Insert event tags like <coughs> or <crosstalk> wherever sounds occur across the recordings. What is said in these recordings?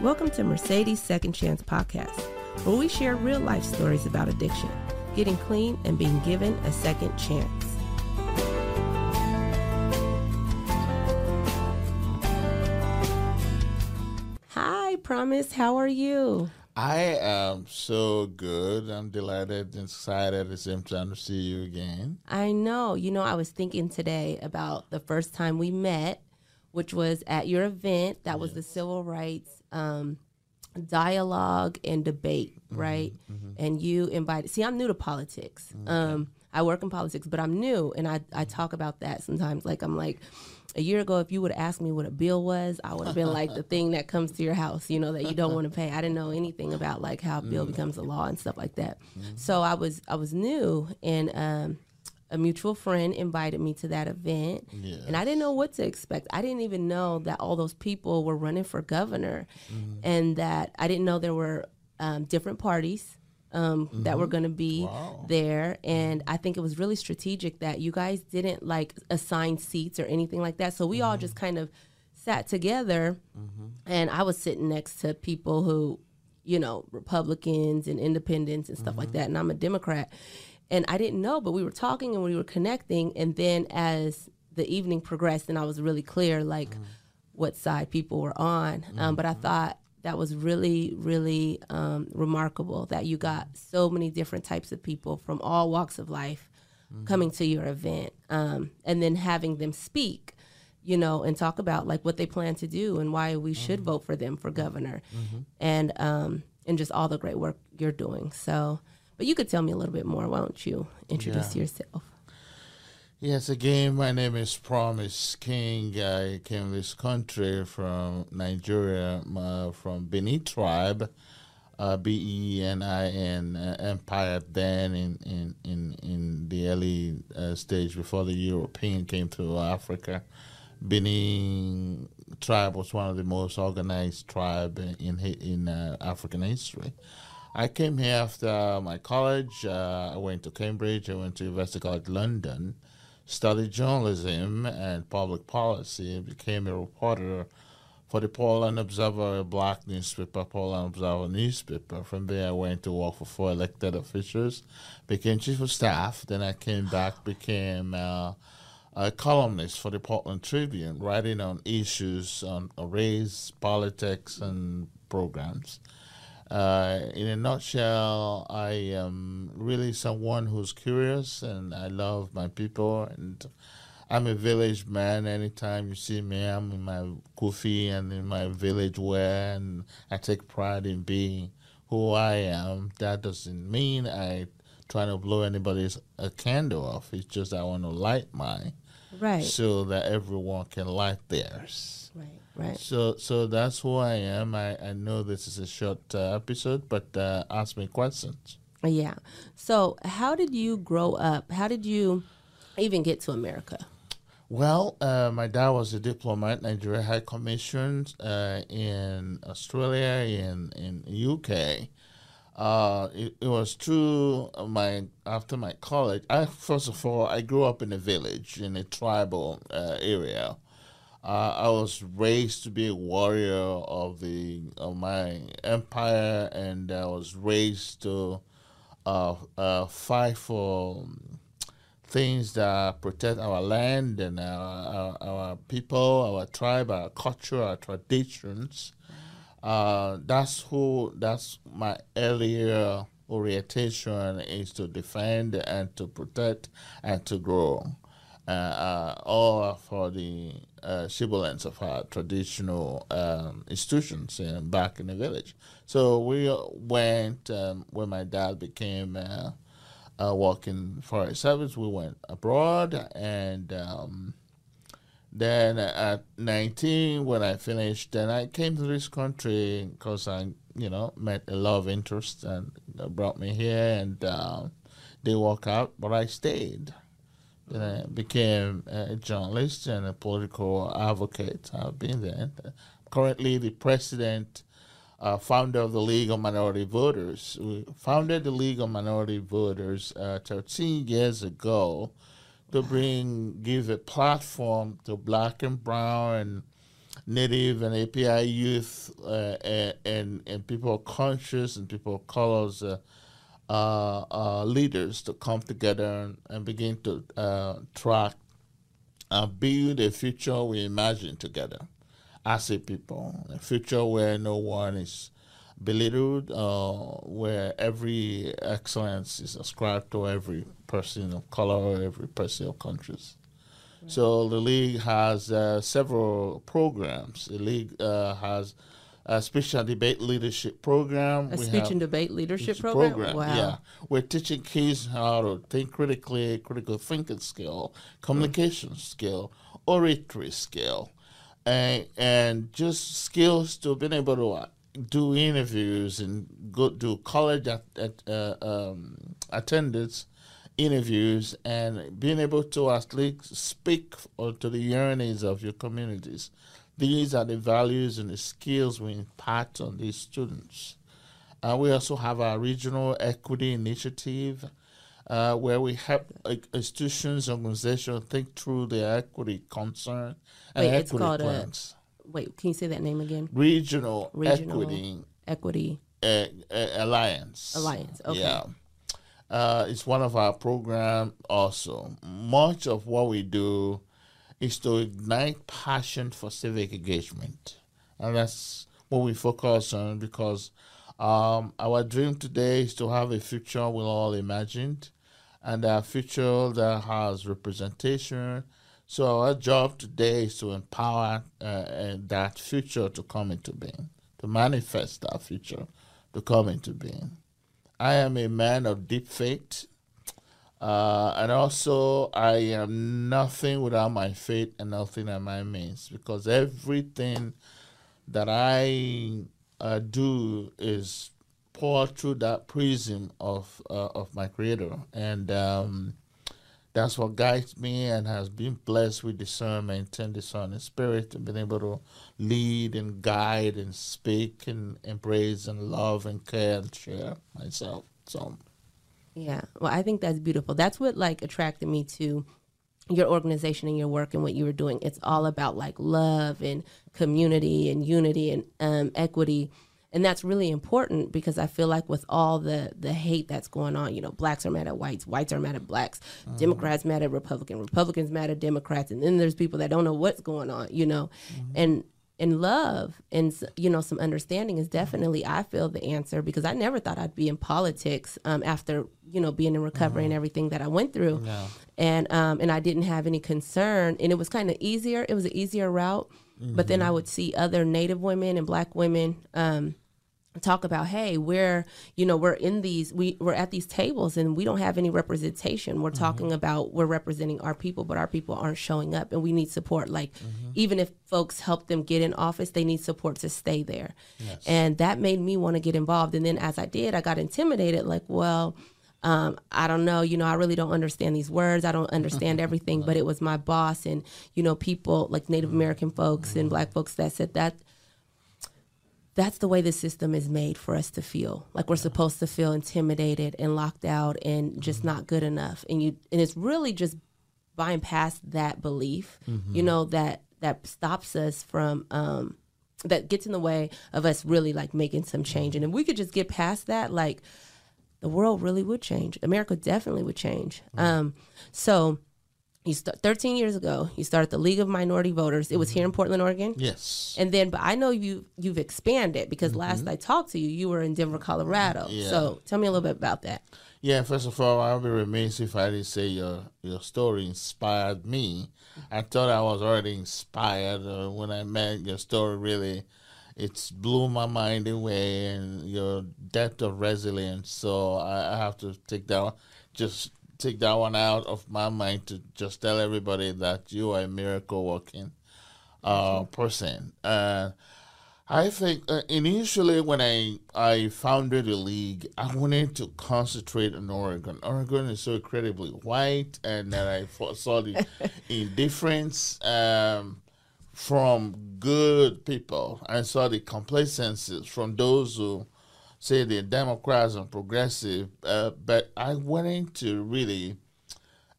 Welcome to Mercedes Second Chance Podcast, where we share real life stories about addiction, getting clean, and being given a second chance. Hi, Promise. How are you? I am so good. I'm delighted and excited at the same time to see you again. I know. You know, I was thinking today about the first time we met, which was at your event. That was the civil rights um, dialogue and debate, right? Mm-hmm. And you invited. See, I'm new to politics. Okay. Um, I work in politics, but I'm new, and I I talk about that sometimes. Like I'm like a year ago, if you would have asked me what a bill was, I would have been like the thing that comes to your house, you know, that you don't want to pay. I didn't know anything about like how a bill mm. becomes a law and stuff like that. Mm. So I was I was new, and um, a mutual friend invited me to that event, yes. and I didn't know what to expect. I didn't even know that all those people were running for governor, mm. and that I didn't know there were um, different parties um, mm-hmm. that were mm-hmm. going to be wow. there. And I think it was really strategic that you guys didn't like assign seats or anything like that. So we mm-hmm. all just kind of sat together, mm-hmm. and I was sitting next to people who, you know, Republicans and independents and stuff like mm-hmm. that. And I'm a Democrat. And I didn't know, but we were talking and we were connecting. And then as the evening progressed, and I was really clear, like, mm-hmm. what side people were on. Um, but I thought that was really, really um, remarkable that you got so many different types of people from all walks of life mm-hmm. coming to your event um, and then having them speak, you know, and talk about like what they plan to do and why we should mm-hmm. vote for them for governor mm-hmm. and, um, and just all the great work you're doing. So, but you could tell me a little bit more. Why don't you introduce yeah. yourself? Yes, again, my name is Promise King. I came to this country from Nigeria, uh, from Beni tribe, uh, B E N I N uh, empire. Then in in in in the early uh, stage before the European came to Africa, Beni tribe was one of the most organized tribe in in uh, African history. I came here after my college. Uh, I went to Cambridge. I went to University College London studied journalism and public policy, and became a reporter for the Portland Observer, a black newspaper, Portland Observer newspaper. From there, I went to work for four elected officials, became chief of staff. Then I came back, became uh, a columnist for the Portland Tribune, writing on issues on race, politics, and programs. Uh, in a nutshell, I am really someone who's curious and I love my people. And I'm a village man. Anytime you see me, I'm in my kufi and in my village wear, and I take pride in being who I am. That doesn't mean I trying to blow anybody's a candle off. It's just I want to light mine, right, so that everyone can light theirs. Right. Right. So so that's who I am. I, I know this is a short uh, episode, but uh, ask me questions. Yeah. So how did you grow up? How did you even get to America? Well, uh, my dad was a diplomat, Nigeria High Commission uh, in Australia, in in UK. Uh, it, it, was through my after my college. I first of all, I grew up in a village in a tribal uh, area uh, I was raised to be a warrior of the of my empire, and I was raised to uh, uh, fight for things that protect our land and our, our, our people, our tribe, our culture, our traditions. Uh, that's who. That's my earlier orientation is to defend and to protect and to grow. Uh, uh, all for the uh, sibilance of our traditional um, institutions uh, back in the village. So we went um, when my dad became uh, uh, working for a service. We went abroad, and um, then at 19, when I finished, then I came to this country because I, you know, met a lot of interest and brought me here, and um, they work out, but I stayed. I became a journalist and a political advocate. I've been there. Currently, the president, uh, founder of the League of Minority Voters. We founded the League of Minority Voters uh, 13 years ago to bring, give a platform to black and brown and Native and API youth uh, and, and, and people conscious and people of colors uh, uh, uh, leaders to come together and, and begin to uh, track and build a future we imagine together as a people. A future where no one is belittled, uh, where every excellence is ascribed to every person of color every person of conscious. So the league has uh, several programs. The league uh, has a speech and debate leadership program. A We speech and debate leadership a program. Wow. Yeah, we're teaching kids how to think critically, critical thinking skill, communication skill, oratory skill, and and just skills to being able to uh, do interviews and go do college at, at uh, um, attendance interviews and being able to at least speak to the yearnings of your communities. These are the values and the skills we impart on these students. Uh, we also have our regional equity initiative, uh, where we help uh, institutions, organizations think through their equity concern and Wait, equity called a- plans. Wait, can you say that name again? regional, Regional equity Equity uh, alliance. Alliance. Okay. Yeah. Uh, it's one of our program also. Much of what we do is to ignite passion for civic engagement. And that's what we focus on because um, our dream today is to have a future we all imagined and a future that has representation. So our job today is to empower uh, that future to come into being, to manifest that future to come into being. I am a man of deep faith. Uh, and also, I am nothing without my faith and nothing at my means because everything that I uh, do is poured through that prism of uh, of my Creator, and um, that's what guides me and has been blessed with discernment and discerning spirit and been able to lead and guide and speak and embrace and love and care and share myself. So Yeah. Well, I think that's beautiful. That's what like attracted me to your organization and your work and what you were doing. It's all about like love and community and unity and um, equity. And that's really important because I feel like with all the the hate that's going on, you know, blacks are mad at whites, whites are mad at blacks, Democrats mad at Republican, Republicans mad at Democrats, and then there's people that don't know what's going on, you know, and and love and you know some understanding is definitely I feel the answer because I never thought I'd be in politics um, after you know being in recovery and everything that I went through, and um, and I didn't have any concern and it was kind of easier. It was an easier route, but then I would see other Native women and Black women. Um, talk about hey we're you know we're in these we we're at these tables and we don't have any representation. We're mm-hmm. talking about we're representing our people but our people aren't showing up and we need support. Like mm-hmm. even if folks help them get in office they need support to stay there. And that made me want to get involved. And then as i did i got intimidated like well um, I don't know, you know, I really don't understand these words. I don't understand <laughs> everything, but it was my boss and, you know, people like Native mm-hmm. American folks and black folks that said that that's the way the system is made for us to feel. Like we're supposed to feel intimidated and locked out and just not good enough. And you and it's really just buying past that belief you know that that stops us from um that gets in the way of us really like making some change. And if we could just get past that like the world really would change. America definitely would change. Um so you start 13 years ago you started the league of minority voters it was here in portland oregon yes, and then, but I know you you've expanded because last I talked to you, you were in Denver, Colorado. Yeah. So tell me a little bit about that. yeah. First of all, I'll be remiss if I didn't say your your story inspired me. I thought I was already inspired uh, when I met your story. Really, it's blew my mind away, and your depth of resilience. So I, I have to take that one, just take that one out of my mind to just tell everybody that you are a miracle working uh, person. Uh, I think uh, initially when I I founded the league, I wanted to concentrate on Oregon. Oregon is so incredibly white, and then I saw the <laughs> indifference um, from good people. I saw the complacency from those who say they're Democrats and progressive. Uh, but I wanted to really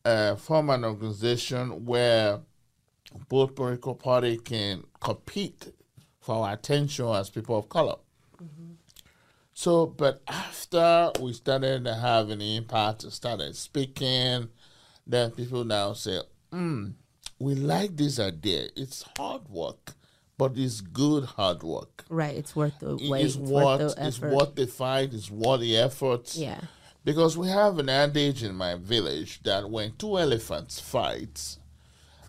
uh, form an organization where both political party can compete for our attention as people of color. So, but after we started having impact, started speaking, then people now say, mm, we like this idea. It's hard work, but it's good hard work. Right. It's worth the wait. It's worth the effort. it's worth the fight. It's worth the effort. yeah. Because we have an adage in my village that when two elephants fight,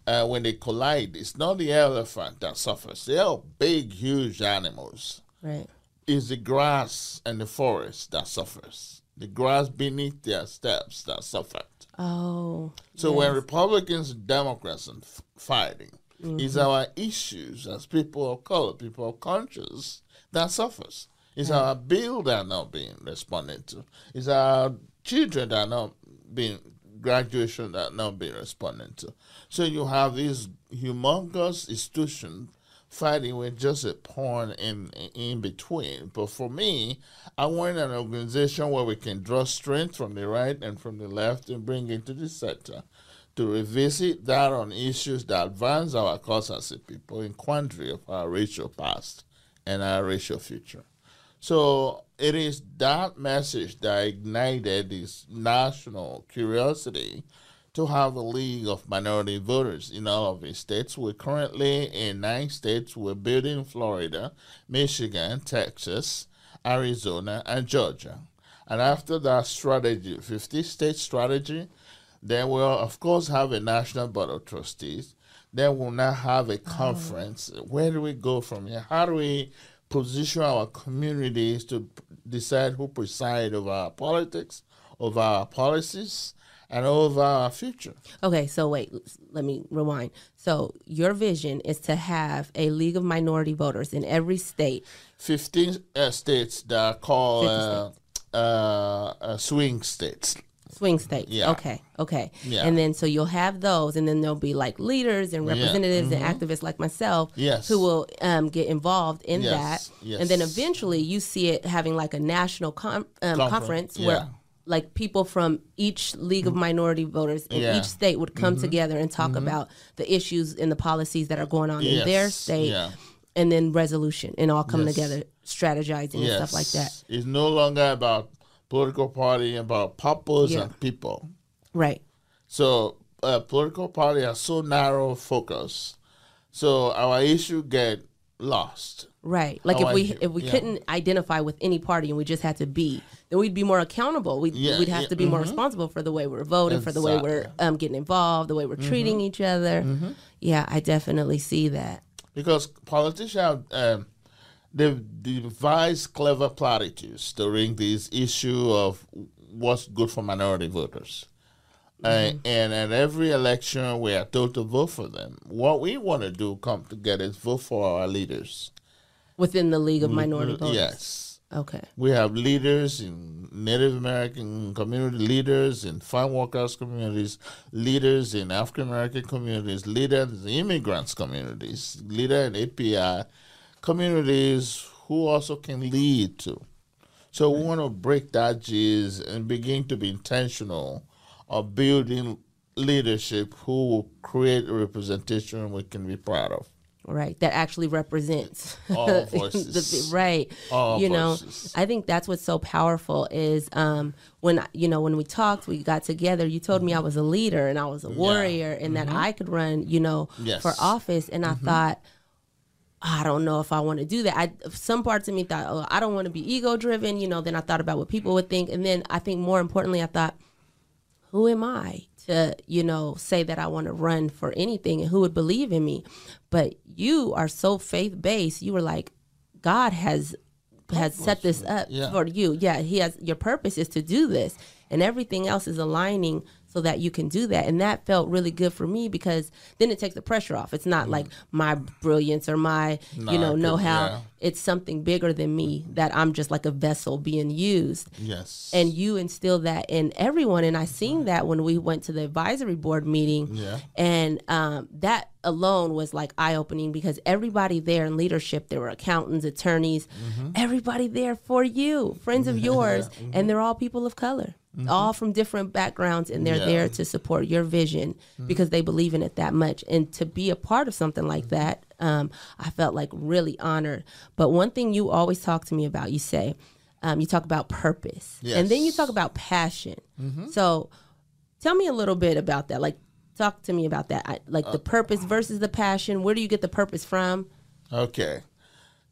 uh, when they collide, it's not the elephant that suffers. They are big, huge animals. Right. It's the grass and the forest that suffers. The grass beneath their steps that suffered. Oh. So when. Republicans and Democrats are f- fighting, it's mm-hmm. our issues as people of color, people of conscience that suffers. It's mm. our bill that are not being responded to. It's our children that are not being graduation that are not being responded to. So you have these humongous institutions fighting with just a pawn in in between. But for me, I want an organization where we can draw strength from the right and from the left and bring it to the center to revisit that on issues that advance our cause as a people in quandary of our racial past and our racial future. So it is that message that ignited this national curiosity to have a league of minority voters in all of the states. We're currently in nine states. We're building Florida, Michigan, Texas, Arizona, and Georgia. And after that strategy, 50 state strategy, then we'll, of course, have a national board of trustees. Then we'll now have a conference. Where do we go from here? How do we position our communities to p- decide who preside over our politics, over our policies, and over our future? Okay, so wait, let me rewind. So your vision is to have a league of minority voters in every state. 15 uh, states that are called 50 uh, uh, uh, swing states. Swing states. Yeah. Okay. Okay. Yeah. And then so you'll have those, and then there'll be like leaders and Yeah. representatives and activists like myself, Yes. who will um, get involved in Yes. that. And then eventually, you see it having like a national com- um, Confer- conference yeah. where like people from each league of minority voters in Yeah. Mm-hmm. each state would come together and talk about the issues and the policies that are going on in their state, Yeah. and then resolution and all come Yes. together, strategizing and stuff like that. It's no longer about political party, about purpose Yeah. and people. Right. So uh, political party are so narrow focus. So our issue get lost. Right. Like Oh, if we hear- if we yeah. couldn't identify with any party and we just had to be, then we'd be more accountable. We'd, Yeah, we'd have to be more responsible for the way we're voting, for the way we're Mm-hmm. um, getting involved, the way we're treating each other. Yeah, I definitely see that. because politicians have um, they've devised clever platitudes during this issue of what's good for minority voters. Uh, and at every election, we are told to vote for them. What we want to do, come together, is vote for our leaders. Within the League of Minority Voters. Yes, Okay. we have leaders in Native American community, leaders in farm workers communities, leaders in African American communities, leaders in immigrants communities, leader in API communities who also can lead to. So we want to break that and begin to be intentional of building leadership who will create a representation we can be proud of. Right. That actually represents All <laughs> the- voices. right. All you know. I think that's what's so powerful is um, when you know when we talked, we got together. You told me I was a leader and I was a warrior, and that I could run, you know, Mm-hmm. Yes. for office. And I thought, I don't know if I want to do that. I some parts of me thought, oh, I don't want to be ego driven. You know, then I thought about what people would think, and then I think more importantly, I thought, who am I to, you know, say that I want to run for anything and who would believe in me? But you are so faith based. You were like, God has has set this up Yeah. for you. Yeah, he has your purpose is to do this. And everything else is aligning so that you can do that. And that felt really good for me because then it takes the pressure off. It's not mm. like my brilliance or my, Nah, you know, know how. yeah. it's something bigger than me that I'm just like a vessel being used. Yes. And you instill that in everyone. And I seen mm-hmm. that when we went to the advisory board meeting. Yeah. And um, that alone was like eye opening because everybody there in leadership, there were accountants, attorneys, mm-hmm. everybody there for you, friends of mm-hmm. <laughs> yours, and they're all people of color. Mm-hmm. All from different backgrounds, and they're Yeah. there to support your vision mm-hmm. because they believe in it that much. And to be a part of something like mm-hmm. that, um, I felt like really honored. But one thing you always talk to me about, you say, um, you talk about purpose, and then you talk about passion. So, tell me a little bit about that. Like, talk to me about that. I, like the uh, purpose versus the passion. Where do you get the purpose from? Okay.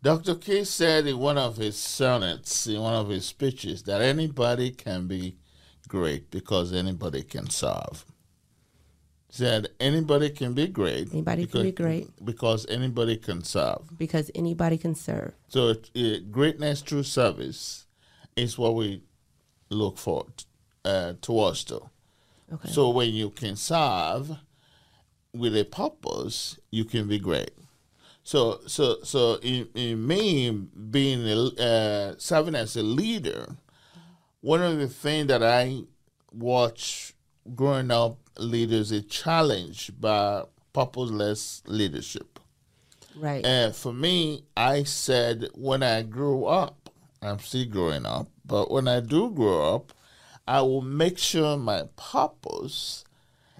Dr. K said in one of his sonnets, in one of his speeches, that anybody can be great because anybody can serve. Said anybody can be great. Anybody can be great. because anybody can serve. Because anybody can serve. So it, it, greatness through service is what we look for uh, towards to. Okay. So when you can serve with a purpose, you can be great. So so so in, in me being a, uh, serving as a leader, one of the things that I watch growing up leaders is challenged by purposeless leadership. right. And for me, I said when I grew up, I'm still growing up, but when I do grow up, I will make sure my purpose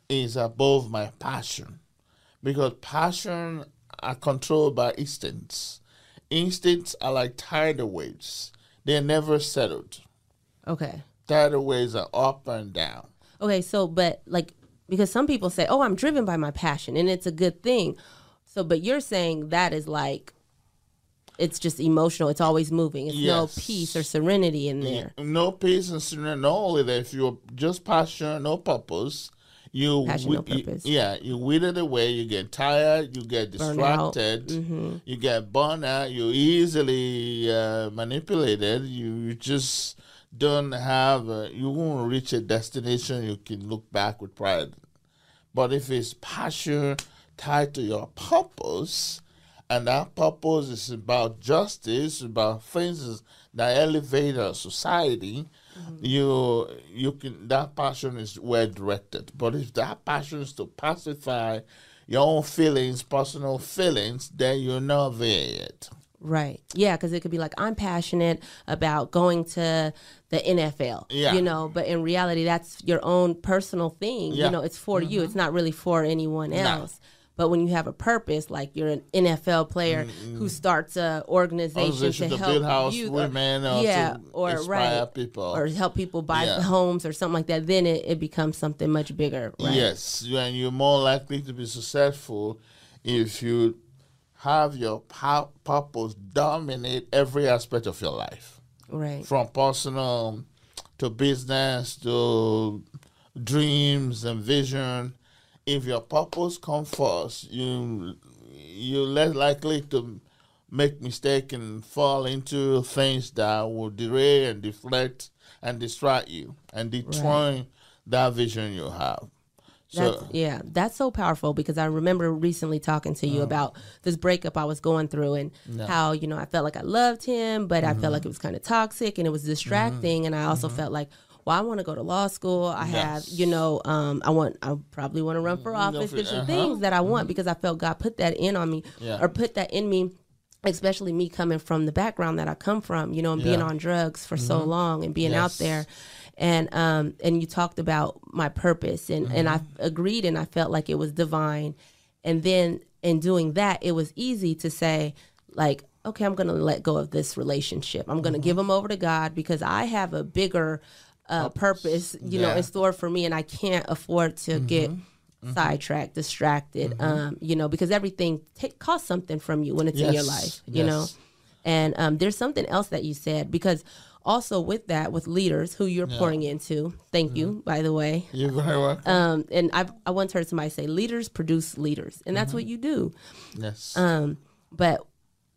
is above my passion. Because passion are controlled by instincts. Instincts are like tidal waves. They're never settled. Okay. Tidal waves are up and down. Okay. So, but like, because some people say, "Oh, I'm driven by my passion," and it's a good thing. So, but you're saying that is like, it's just emotional. It's always moving. It's no peace or serenity in there. No peace and serenity. Not only that, if you're just passion, no purpose, you, Passion, no wi- you- purpose. yeah, you wither away. You get tired. You get distracted. Mm-hmm. You get burned out. You easily uh, manipulated. You, you just don't have. Uh, you won't reach a destination. You can look back with pride. But if it's passion tied to your purpose, and that purpose is about justice, about things that elevate our society, you you can that passion is well directed. But if that passion is to pacify your own feelings, personal feelings, then you're not there yet. Right. Yeah, because it could be like I'm passionate about going to the NFL. Yeah. You know, but in reality, that's your own personal thing. Yeah. You know, it's for you. Mm-hmm. It's not really for anyone else. But when you have a purpose, like you're an NFL player who starts a organization, Organization to to help build house youth, women uh, or yeah, to or right, people. or help people buy Yeah. homes or something like that, then it, it becomes something much bigger. Right? Yes, and you're more likely to be successful if you have your pu- purpose dominate every aspect of your life, Right. from personal to business to dreams and vision. If your purpose comes first, you you're less likely to make mistake and fall into things that will derail and deflect and distract you and destroy that vision you have. So yeah, that's so powerful because I remember recently talking to you about this breakup I was going through and how, you know, I felt like I loved him, but I Mm-hmm. felt like it was kind of toxic and it was distracting. And I also felt like, well, I want to go to law school. I have, you know, um, I want, I probably want to run for office. for- There's some uh-huh. things that I want because I felt God put that in on me Yeah. or put that in me especially me coming from the background that I come from, you know, and being Yeah. Mm-hmm. on drugs for so long and being out there. And um and you talked about my purpose and and I Mm-hmm. agreed and I felt like it was divine. And then in doing that, it was easy to say like, okay, I'm going to let go of this relationship. I'm going to Mm-hmm. give them over to God because I have a bigger uh, purpose, you know, Yeah. Mm-hmm. in store for me and I can't afford to get sidetracked, distracted, um, you know, because everything take, costs something from you when it's in your life, you know. And um, there's something else that you said because also with that, with leaders who you're pouring into, thank you, by the way. you're very welcome. Um, and I've, I once heard somebody say, leaders produce leaders, and that's what you do. yes. Um, but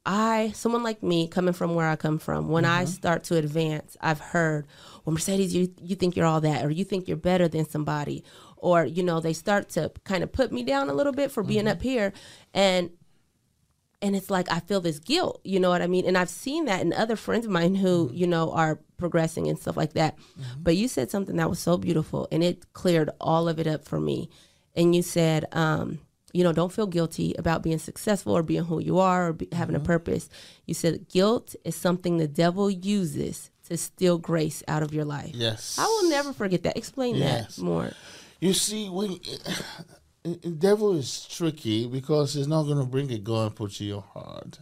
I, someone like me, coming from where I come from, when I start to advance, I've heard, well, Mercedes, you you think you're all that, or you think you're better than somebody, or you know, they start to kind of put me down a little bit for being up here, and and it's like I feel this guilt, you know what I mean? And I've seen that in other friends of mine who, Mm-hmm. you know, are progressing and stuff like that. But you said something that was so beautiful and it cleared all of it up for me. And you said, um, you know, don't feel guilty about being successful or being who you are or be, having Mm-hmm. a purpose. You said guilt is something the devil uses to steal grace out of your life. Yes. I will never forget that. Explain Yes. that more. You see, when the devil is tricky because he's not going to bring a gun and put to your heart.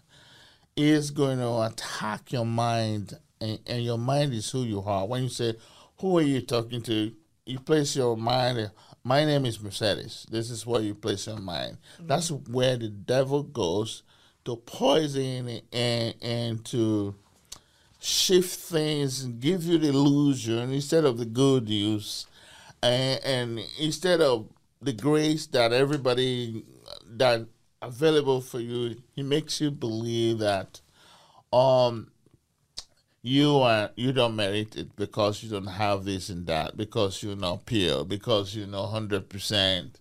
He's going to attack your mind, and, and your mind is who you are. When you say, "Who are you talking to?" You place your mind. My name is Mercedes. This is where you place your mind. Mm-hmm. That's where the devil goes to poison and and to shift things and give you the illusion instead of the good news and, and instead of the grace that everybody that available for you he makes you believe that um you are you don't merit it because you don't have this and that because you're not pure because you're not 100%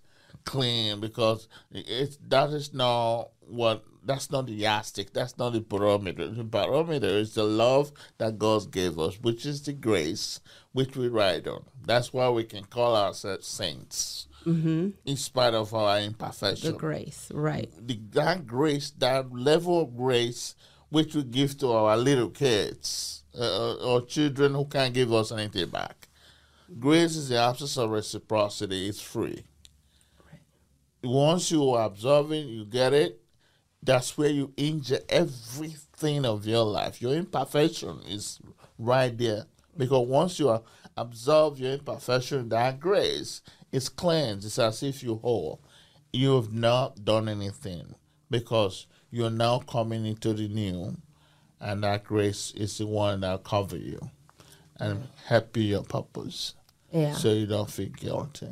clean because it's that is not what that's not the yardstick that's not the barometer. The barometer is the love that god gave us which is the grace which we ride on. That's why we can call ourselves saints mm-hmm. in spite of our imperfection. The grace, right. the, that grace, that level of grace which we give to our little kids uh, or children who can't give us anything back. Grace is the absence of reciprocity. It's free. Once you absorb it, you get it. That's where you injure everything of your life. Your imperfection is right there. Because once you are absorb your imperfection, that grace is cleansed. It's as if you're whole. You have not done anything because you're now coming into the new, and that grace is the one that cover you and help you your purpose, Yeah. so you don't feel guilty.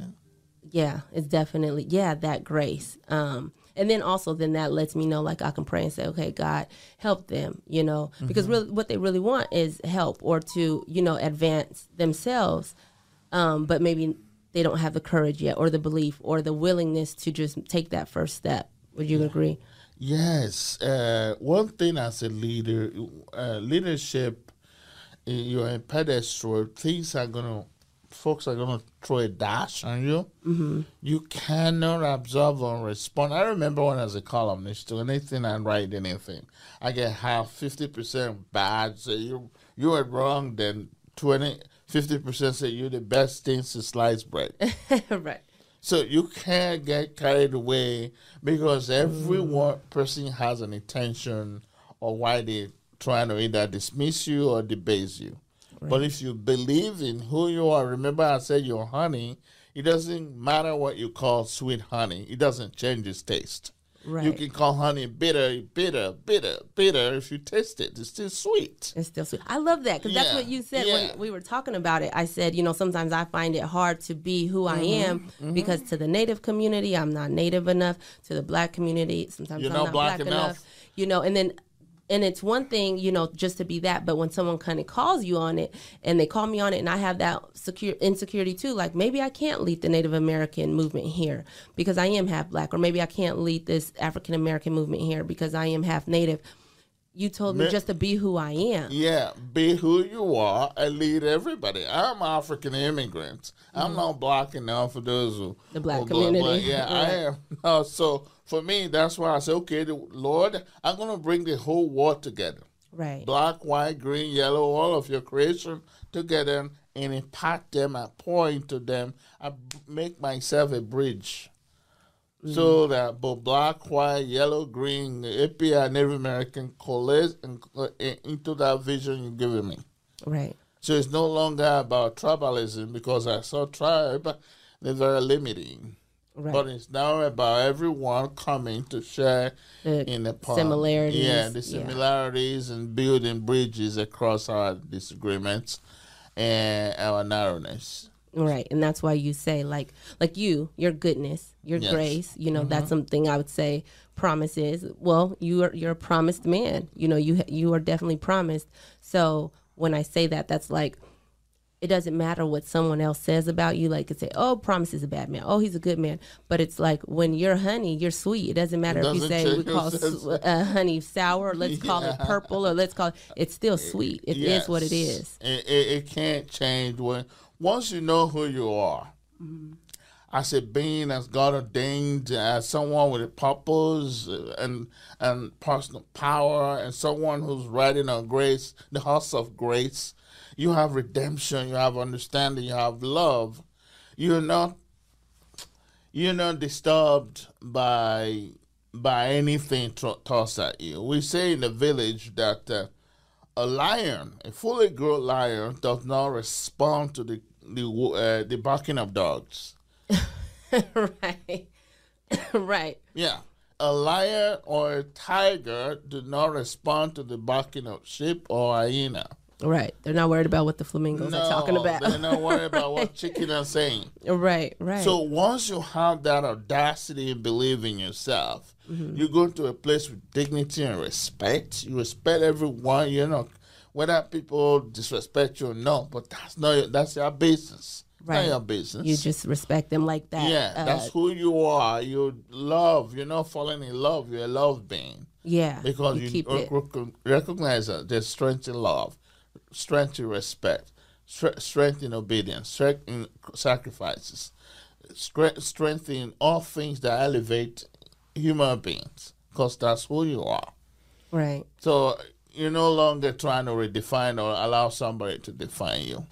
yeah it's definitely yeah that grace um and then also then that lets me know like i can pray and say okay god help them you know because really what they really want is help or to you know advance themselves um but maybe they don't have the courage yet or the belief or the willingness to just take that first step would you agree Yes, uh, one thing as a leader, uh, leadership, you're a pedestal. Things are gonna, folks are gonna throw a dash on you. Mm-hmm. You cannot absorb or respond. I remember when I was a columnist, to anything I write anything, I get half fifty percent bad. So you you were wrong. Then 20, 50 percent say you're the best thing since sliced bread. <laughs> right So you can't get carried away because every Mm. one person has an intention or why they trying to either dismiss you or debase you. But if you believe in who you are, remember I said you're honey. It doesn't matter what you call sweet honey. It doesn't change its taste. You can call honey bitter, bitter, bitter, bitter. If you taste it, it's still sweet. It's still sweet. I love that because that's what you said yeah. when we were talking about it. I said, you know, sometimes I find it hard to be who I Mm-hmm, am because to the Native community, I'm not Native enough. To the Black community, sometimes You're I'm not not black black, enough. enough. You know, and then. And it's one thing, you know, just to be that, but when someone kind of calls you on it and they call me on it and I have that secure insecurity too, like maybe I can't lead the Native American movement here because I am half black, or maybe I can't lead this African American movement here because I am half Native. You told me Ma- just to be who I am. Yeah, be who you are and lead everybody. I'm African immigrant. I'm not black enough for those who Mm-hmm. The black who go- but community. yeah, I am. No, <laughs> so for me, that's why I say, okay, Lord, I'm gonna bring the whole world together. Right. Black, white, green, yellow, all of your creation together and impart them. I point to them. I b- make myself a bridge. So that both black, white, yellow, green, API, and Native American and, uh, into that vision you're giving me. Right. So it's no longer about tribalism because I saw tribe, they're very limiting. Right. But it's now about everyone coming to share The in the pond. similarities, Yeah, the yeah. similarities and building bridges across our disagreements and our narrowness. Right. And that's why you say like like you, your goodness, your Yes. grace, you know, that's something I would say promises. Well, you are you're a promised man. You know, you you are definitely promised. So when I say that that's like it doesn't matter what someone else says about you. Like, could say, "Oh, Promise is a bad man. Oh, he's a good man." But it's like when you're honey, you're sweet. It doesn't matter if you doesn't say we call your uh, honey sour, or let's <laughs> call it purple, or let's call it. It's still sweet. It is what it Yes. is. It, it, it can't change when once you know who you are. As a being as God ordained, as someone with a purpose and and personal power, and someone who's riding on grace, the horse of grace, you have redemption, you have understanding, you have love. You're not you're not disturbed by by anything tro- tossed at you. We say in the village that uh, a lion, a fully grown lion, does not respond to the the uh, the barking of dogs. <laughs> right. <coughs> right. Yeah, a lion or a tiger do not respond to the barking of sheep or hyena. Right. They're not worried about what the flamingos are talking about. they're not worried about what <laughs> chicken are saying. right. Right. So once you have that audacity and believe in yourself, Mm-hmm. you go to a place with dignity and respect. You respect everyone. You know, whether people disrespect you or not, but that's not your, that's your business. Right. Not your business. you just respect them like that. yeah, Uh, that's who you are. You love. You're not falling in love. You're a love being yeah. because you you, keep rec- recognize that there's strength in love, strength in respect, stre- strength in obedience, strength in sacrifices, stre- strength in all things that elevate human beings, because that's who you are. Right. So you're no longer trying to redefine or allow somebody to define you,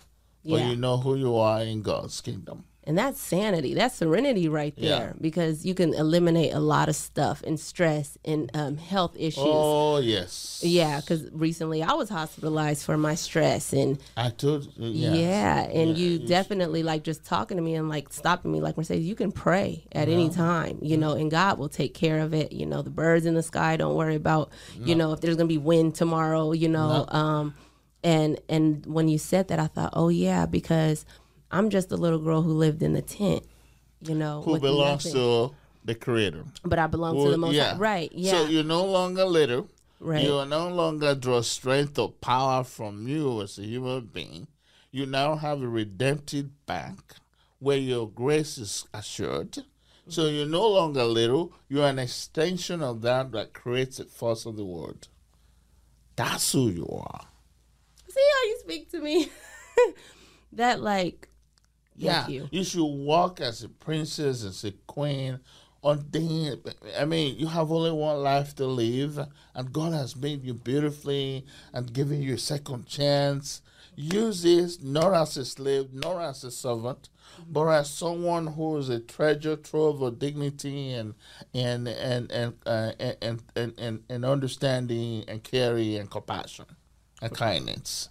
but you know who you are in God's kingdom. And that's sanity. That's serenity right Yeah. there because you can eliminate a lot of stuff and stress and um, health issues. Oh yes, Yeah, because recently I was hospitalized for my stress and I told you. yeah, and Yeah, you you definitely like just talking to me and like stopping me like Mercedes, you can pray at any time, you know, and God will take care of it. You know, the birds in the sky, don't worry about, you know, if there's gonna be wind tomorrow, you know. Um and and when you said that I thought, Oh yeah, because I'm just a little girl who lived in the tent, you know. Who belongs nothing. to the Creator? but I belong to the most High. right, yeah. So you're no longer little. Right. You are no longer draw strength or power from you as a human being. You now have a redemptive bank where your grace is assured. So mm-hmm. you're no longer little. You're an extension of that that creates the force of the world. That's who you are. See how you speak to me? <laughs> that like Yeah, Thank you. should walk as a princess, as a queen. On Ordained. I mean, you have only one life to live, and God has made you beautifully and given you a second chance. Use this not as a slave, nor as a servant, but as someone who is a treasure trove of dignity and and and and uh, and, and, and and understanding and caring and compassion and kindness.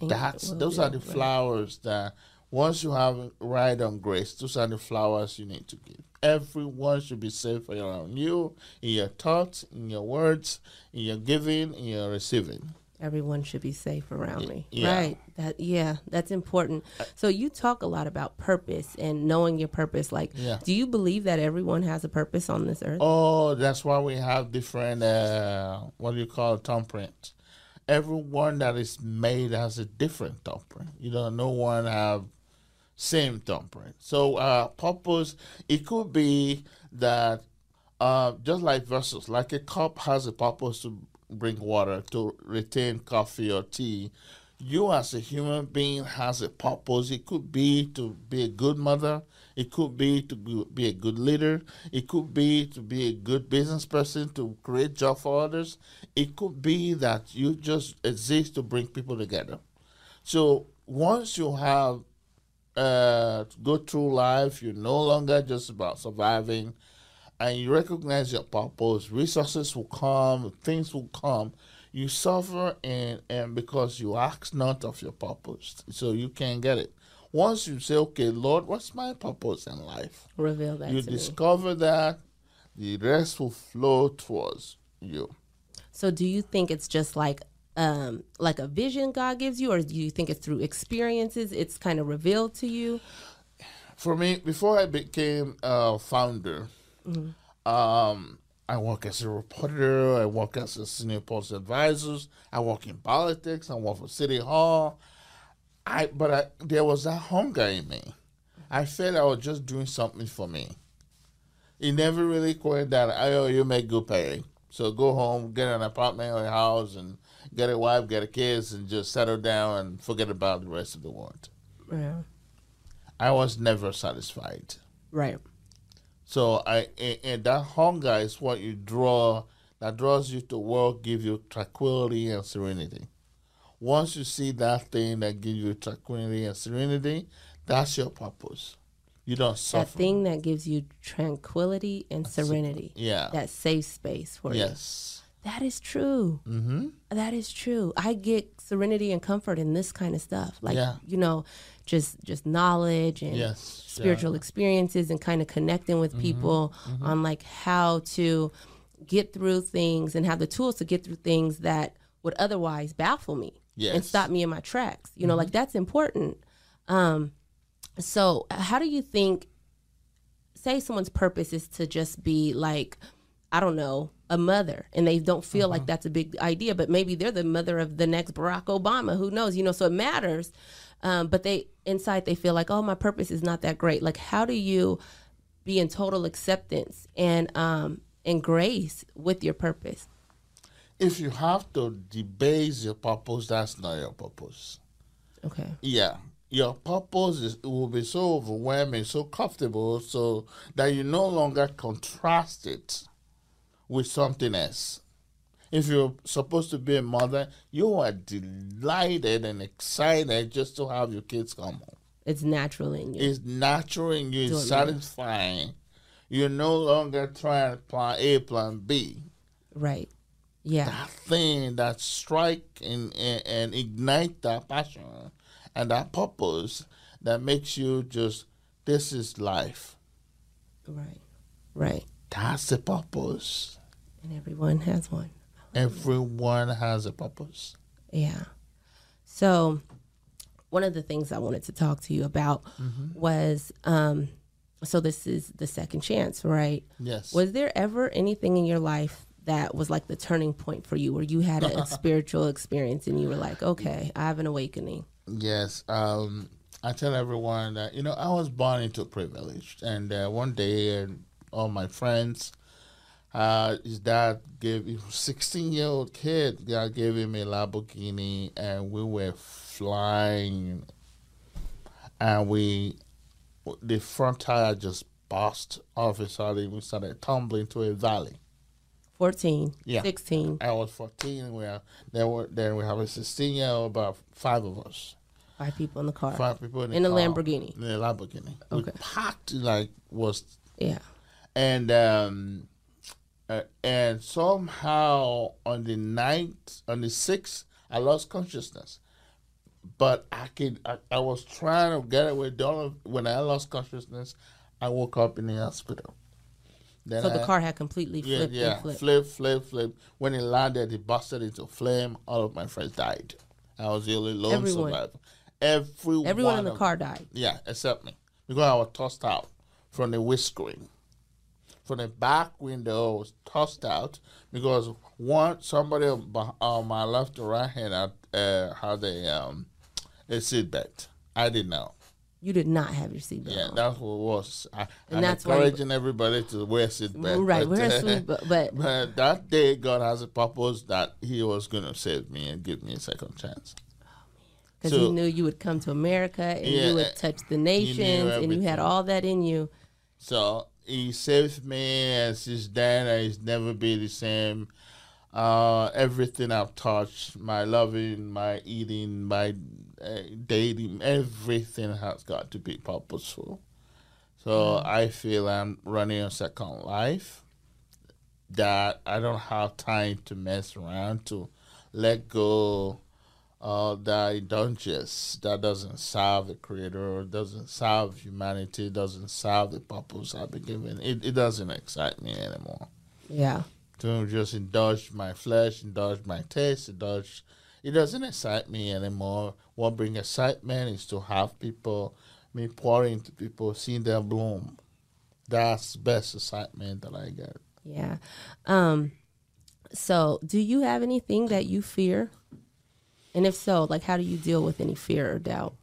That's those do. are the flowers that once you have right on grace, those are the flowers you need to give. Everyone should be safe around you in your thoughts, in your words, in your giving, in your receiving. everyone should be safe around me. yeah. Right. That yeah, that's important. So you talk a lot about purpose and knowing your purpose. Like, Yeah. do you believe that everyone has a purpose on this earth? Oh, that's why we have different uh what do you call thumbprint. Everyone that is made has a different thumbprint. You know, no one have same thumbprint. So uh purpose it could be that uh just like vessels, like a cup has a purpose to bring water, to retain coffee or tea. You as a human being has a purpose. It could be to be a good mother. It could be to be- a good leader. It could be to be a good business person to create job for others. It could be that you just exist to bring people together. So once you have uh, go through life, you're no longer just about surviving, and you recognize your purpose. Resources will come, things will come. You suffer, and and because you ask not of your purpose, so you can't get it. Once you say, "Okay, Lord, what's my purpose in life?" Reveal that you to me. discover that the rest will flow towards you. So do you think it's just like um like a vision God gives you, or do you think it's through experiences? It's kind of revealed to you. for me, before I became a founder, um, I work as a reporter. I work as a senior post advisor. I work in politics. I work for City Hall. I but I, there was that hunger in me. I felt I was just doing something for me. It never really quite that I oh you make good pay. So go home, get an apartment or a house and get a wife, get a kids and just settle down and forget about the rest of the world. Yeah. I was never satisfied. Right. So I and, and that hunger is what you draw that draws you to work, give you tranquility and serenity. Once you see that thing that gives you tranquility and serenity, that's your purpose. You don't suffer. That thing that gives you tranquility and serenity. Yeah. That safe space for you. yes. That is true. Mm-hmm. That is true. I get serenity and comfort in this kind of stuff. Like Yeah. you know, just just knowledge and Yes. spiritual experiences and kind of connecting with people on like how to get through things and have the tools to get through things that would otherwise baffle me and stop me in my tracks. You know, like that's important. Um so how do you think say someone's purpose is to just be like I don't know, a mother, and they don't feel like that's a big idea, but maybe they're the mother of the next Barack Obama. Who knows? You know, so it matters. Um, but they inside they feel like, oh, my purpose is not that great. Like, how do you be in total acceptance and um, and grace with your purpose? If you have to debase your purpose, that's not your purpose. Okay. Yeah. Your purpose is will be so overwhelming, so comfortable, so that you no longer contrast it with something else. If you're supposed to be a mother, you are delighted and excited just to have your kids come home. It's natural in you. It's natural in you, it's satisfying. You're no longer trying plan A, plan B. right. Yeah. that thing that strike and, and, and ignite that passion and that purpose that makes you just this is life Right. Right. that's the purpose And everyone has one. everyone has a purpose Yeah. So, one of the things I wanted to talk to you about was um, so this is the second chance, right? yes Was there ever anything in your life that was like the turning point for you where you had a, <laughs> spiritual experience and you were like, okay, I have an awakening? yes um i tell everyone that you know i was born into privilege and uh, one day uh, all my friends uh, his dad gave him 16 year old kid god gave him a lamborghini and we were flying and we the front tire just burst off a sudden we started tumbling to a valley 14, Yeah. 16, i was 14 we are then, we then we have a 16 year old about five of us five people in the car. five people in, the In a. Lamborghini. in a lamborghini we Okay. packed like was Yeah. and um uh, and somehow on the ninth on the sixth i lost consciousness but i could i, I was trying to get away when i lost consciousness i woke up in the hospital then So the I- car had completely yeah, flipped yeah, and flipped. flip, flip, flip. When it landed, it busted into flame. All of my friends died. I was the only lone Everyone. survivor. Everyone, Everyone in the of- car died. yeah, except me. Because I was tossed out from the windscreen. From the back window, was tossed out because one somebody on my left or right hand had, uh, had a um a seat belt. I didn't know. You did not have your seatbelt Yeah, on. that's what it was. I, And I'm that's why encouraging everybody to wear seat belt. Right. but, uh, a sweet, <laughs> but, but that day, God has a purpose that He was going to save me and give me a second chance. because he knew you would come to America and Yeah, you would uh, touch the nations and you had all that in you. So He saved me, and since then, it's never been the same. Uh, everything I've touched, my loving, my eating, my uh, dating, everything has got to be purposeful. So I feel I'm running a second life that I don't have time to mess around to let go of the indulgence that doesn't serve the creator, or doesn't serve humanity, doesn't serve the purpose I've been given. It, it doesn't excite me anymore. Yeah. To just indulge my flesh, indulge my taste, indulge. It doesn't excite me anymore. What brings excitement is to have people, me pouring into people, seeing them bloom. That's the best excitement that I get. Yeah. Um, so do you have anything that you fear? And if so, like how do you deal with any fear or doubt?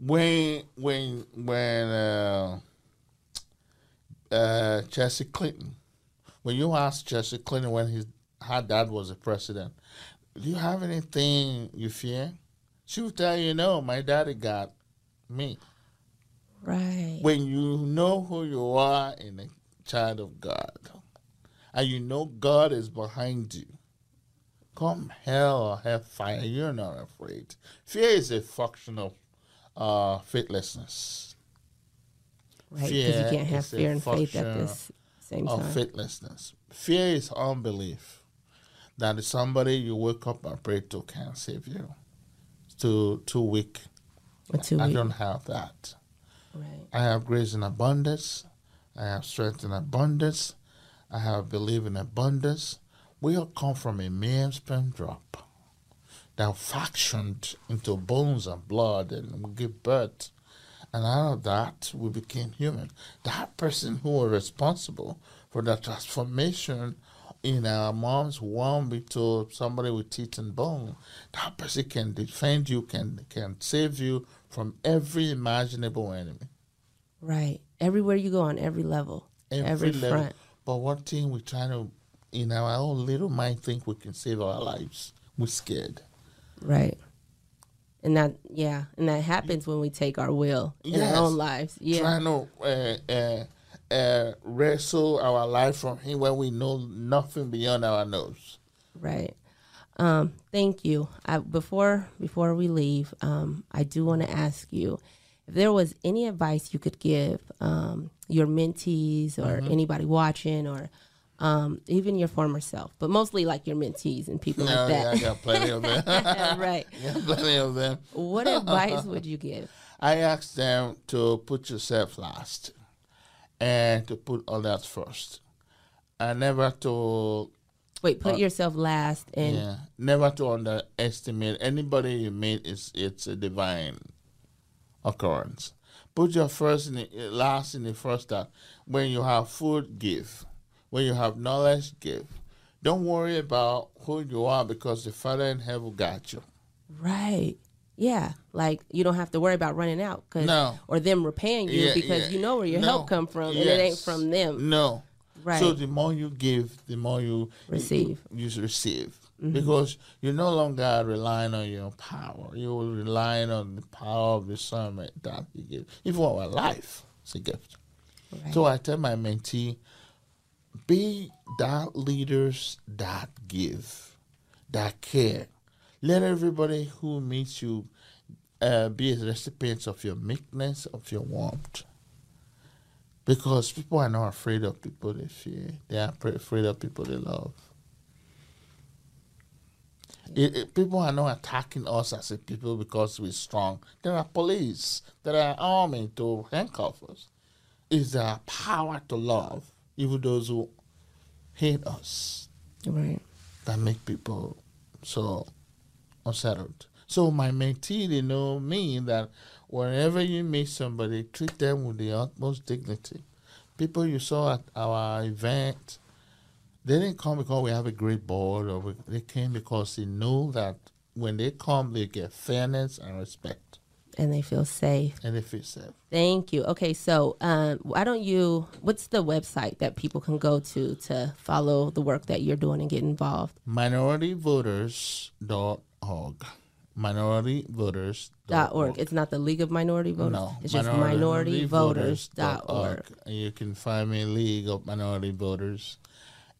When when when uh, uh, Jesse Clinton, when you ask Jesse Clinton when his her dad was a president, do you have anything you fear? She would tell you, no, my daddy got me. Right. When you know who you are in a child of God, and you know God is behind you, come hell or hellfire, you're not afraid. Fear is a function of uh, faithlessness. Right. Because you can't have fear and faith at this same Of time. faithlessness. Fear is unbelief that somebody you wake up and pray to can't save you. It's too too weak. Or two I weeks. don't have that. Right. I have grace in abundance. I have strength in abundance. I have belief in abundance. We all come from a mere sperm drop that factioned into bones and blood and we give birth. And out of that, we became human. That person who was responsible for the transformation in our mom's womb into somebody with teeth and bone, that person can defend you, can can save you from every imaginable enemy. Right. Everywhere you go on every level. Every, level. front. But one thing we're trying to, in our own little mind, think we can save our lives. We're scared. Right. And that yeah, and that happens when we take our will in Yes. our own lives. Yeah. Trying to uh, uh, uh, wrestle our life from Him when we know nothing beyond our nose. Right. Um, thank you. I, before before we leave, um, I do want to ask you if there was any advice you could give um, your mentees or Mm-hmm. anybody watching or um, even your former self, but mostly like your mentees and people No, like that. yeah, I got plenty of them. <laughs> right. <laughs> got plenty of them. What <laughs> advice would you give? I asked them to put yourself last and to put others first. And never to Wait, put yourself last and Yeah, never to underestimate anybody you meet. Is it's a divine occurrence. Put your first in the last in the first. That when you have food, give. When you have knowledge, give. Don't worry about who you are because the Father in heaven got you. Right. Yeah. Like you don't have to worry about running out cause, No. or them repaying you Yeah, because yeah. you know where your No. help come from and it ain't from them. No. Right. So the more you give, the more you Receive. You, you receive mm-hmm. because you're no longer relying on your power. You're relying on the power of the discernment that He gives. Even our life, it's a gift. Right. So I tell my mentee, be that leaders that give, that care. Let everybody who meets you uh, be recipients of your meekness, of your warmth. Because people are not afraid of people they fear. They are afraid of people they love. It, it- people are not attacking us as a people because we're strong. There are police, there are army to handcuff us. It's the power to love, even those who hate us, Right. that make people so unsettled. So my mentee, they know me that whenever you meet somebody, treat them with the utmost dignity. People you saw at our event, they didn't come because we have a great board, or we, they came because they know that when they come, they get fairness and respect, And they feel safe. and they feel safe. Thank you. Okay, so um, why don't you? What's the website that people can go to to follow the work that you're doing and get involved? minorityvoters.org. Minorityvoters. Dot org. It's not the League of Minority Voters. No, it's just minorityvoters.org. And you can find me League of Minority Voters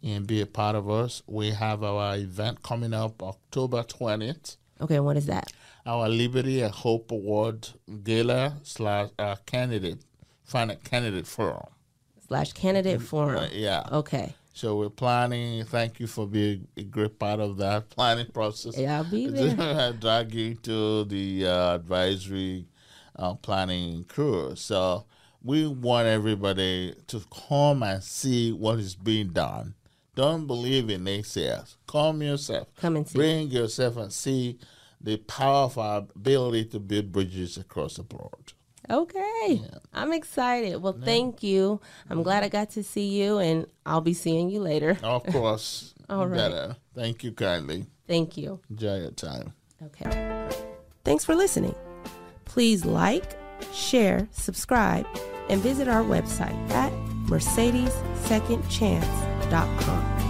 and be a part of us. We have our event coming up October 20th. Okay, what is that? Our Liberty and Hope Award Gala slash uh, candidate, final candidate forum. Slash candidate forum. Uh, yeah. Okay. So we're planning. Thank you for being a great part of that <laughs> planning process. Yeah, I'll be <laughs> there. <laughs> drag you to the uh, advisory uh, planning crew. So we want everybody to come and see what is being done. Don't believe in naysayers. Come yourself. Come and see. Bring yourself and see the power of our ability to build bridges across the board. Okay. I'm excited. Well, thank you. I'm glad I got to see you, and I'll be seeing you later. Of <laughs> course. All right. better. Thank you kindly. Thank you. Enjoy your time. Okay. Thanks for listening. Please like, share, subscribe, and visit our website at mercedessecondchance.com.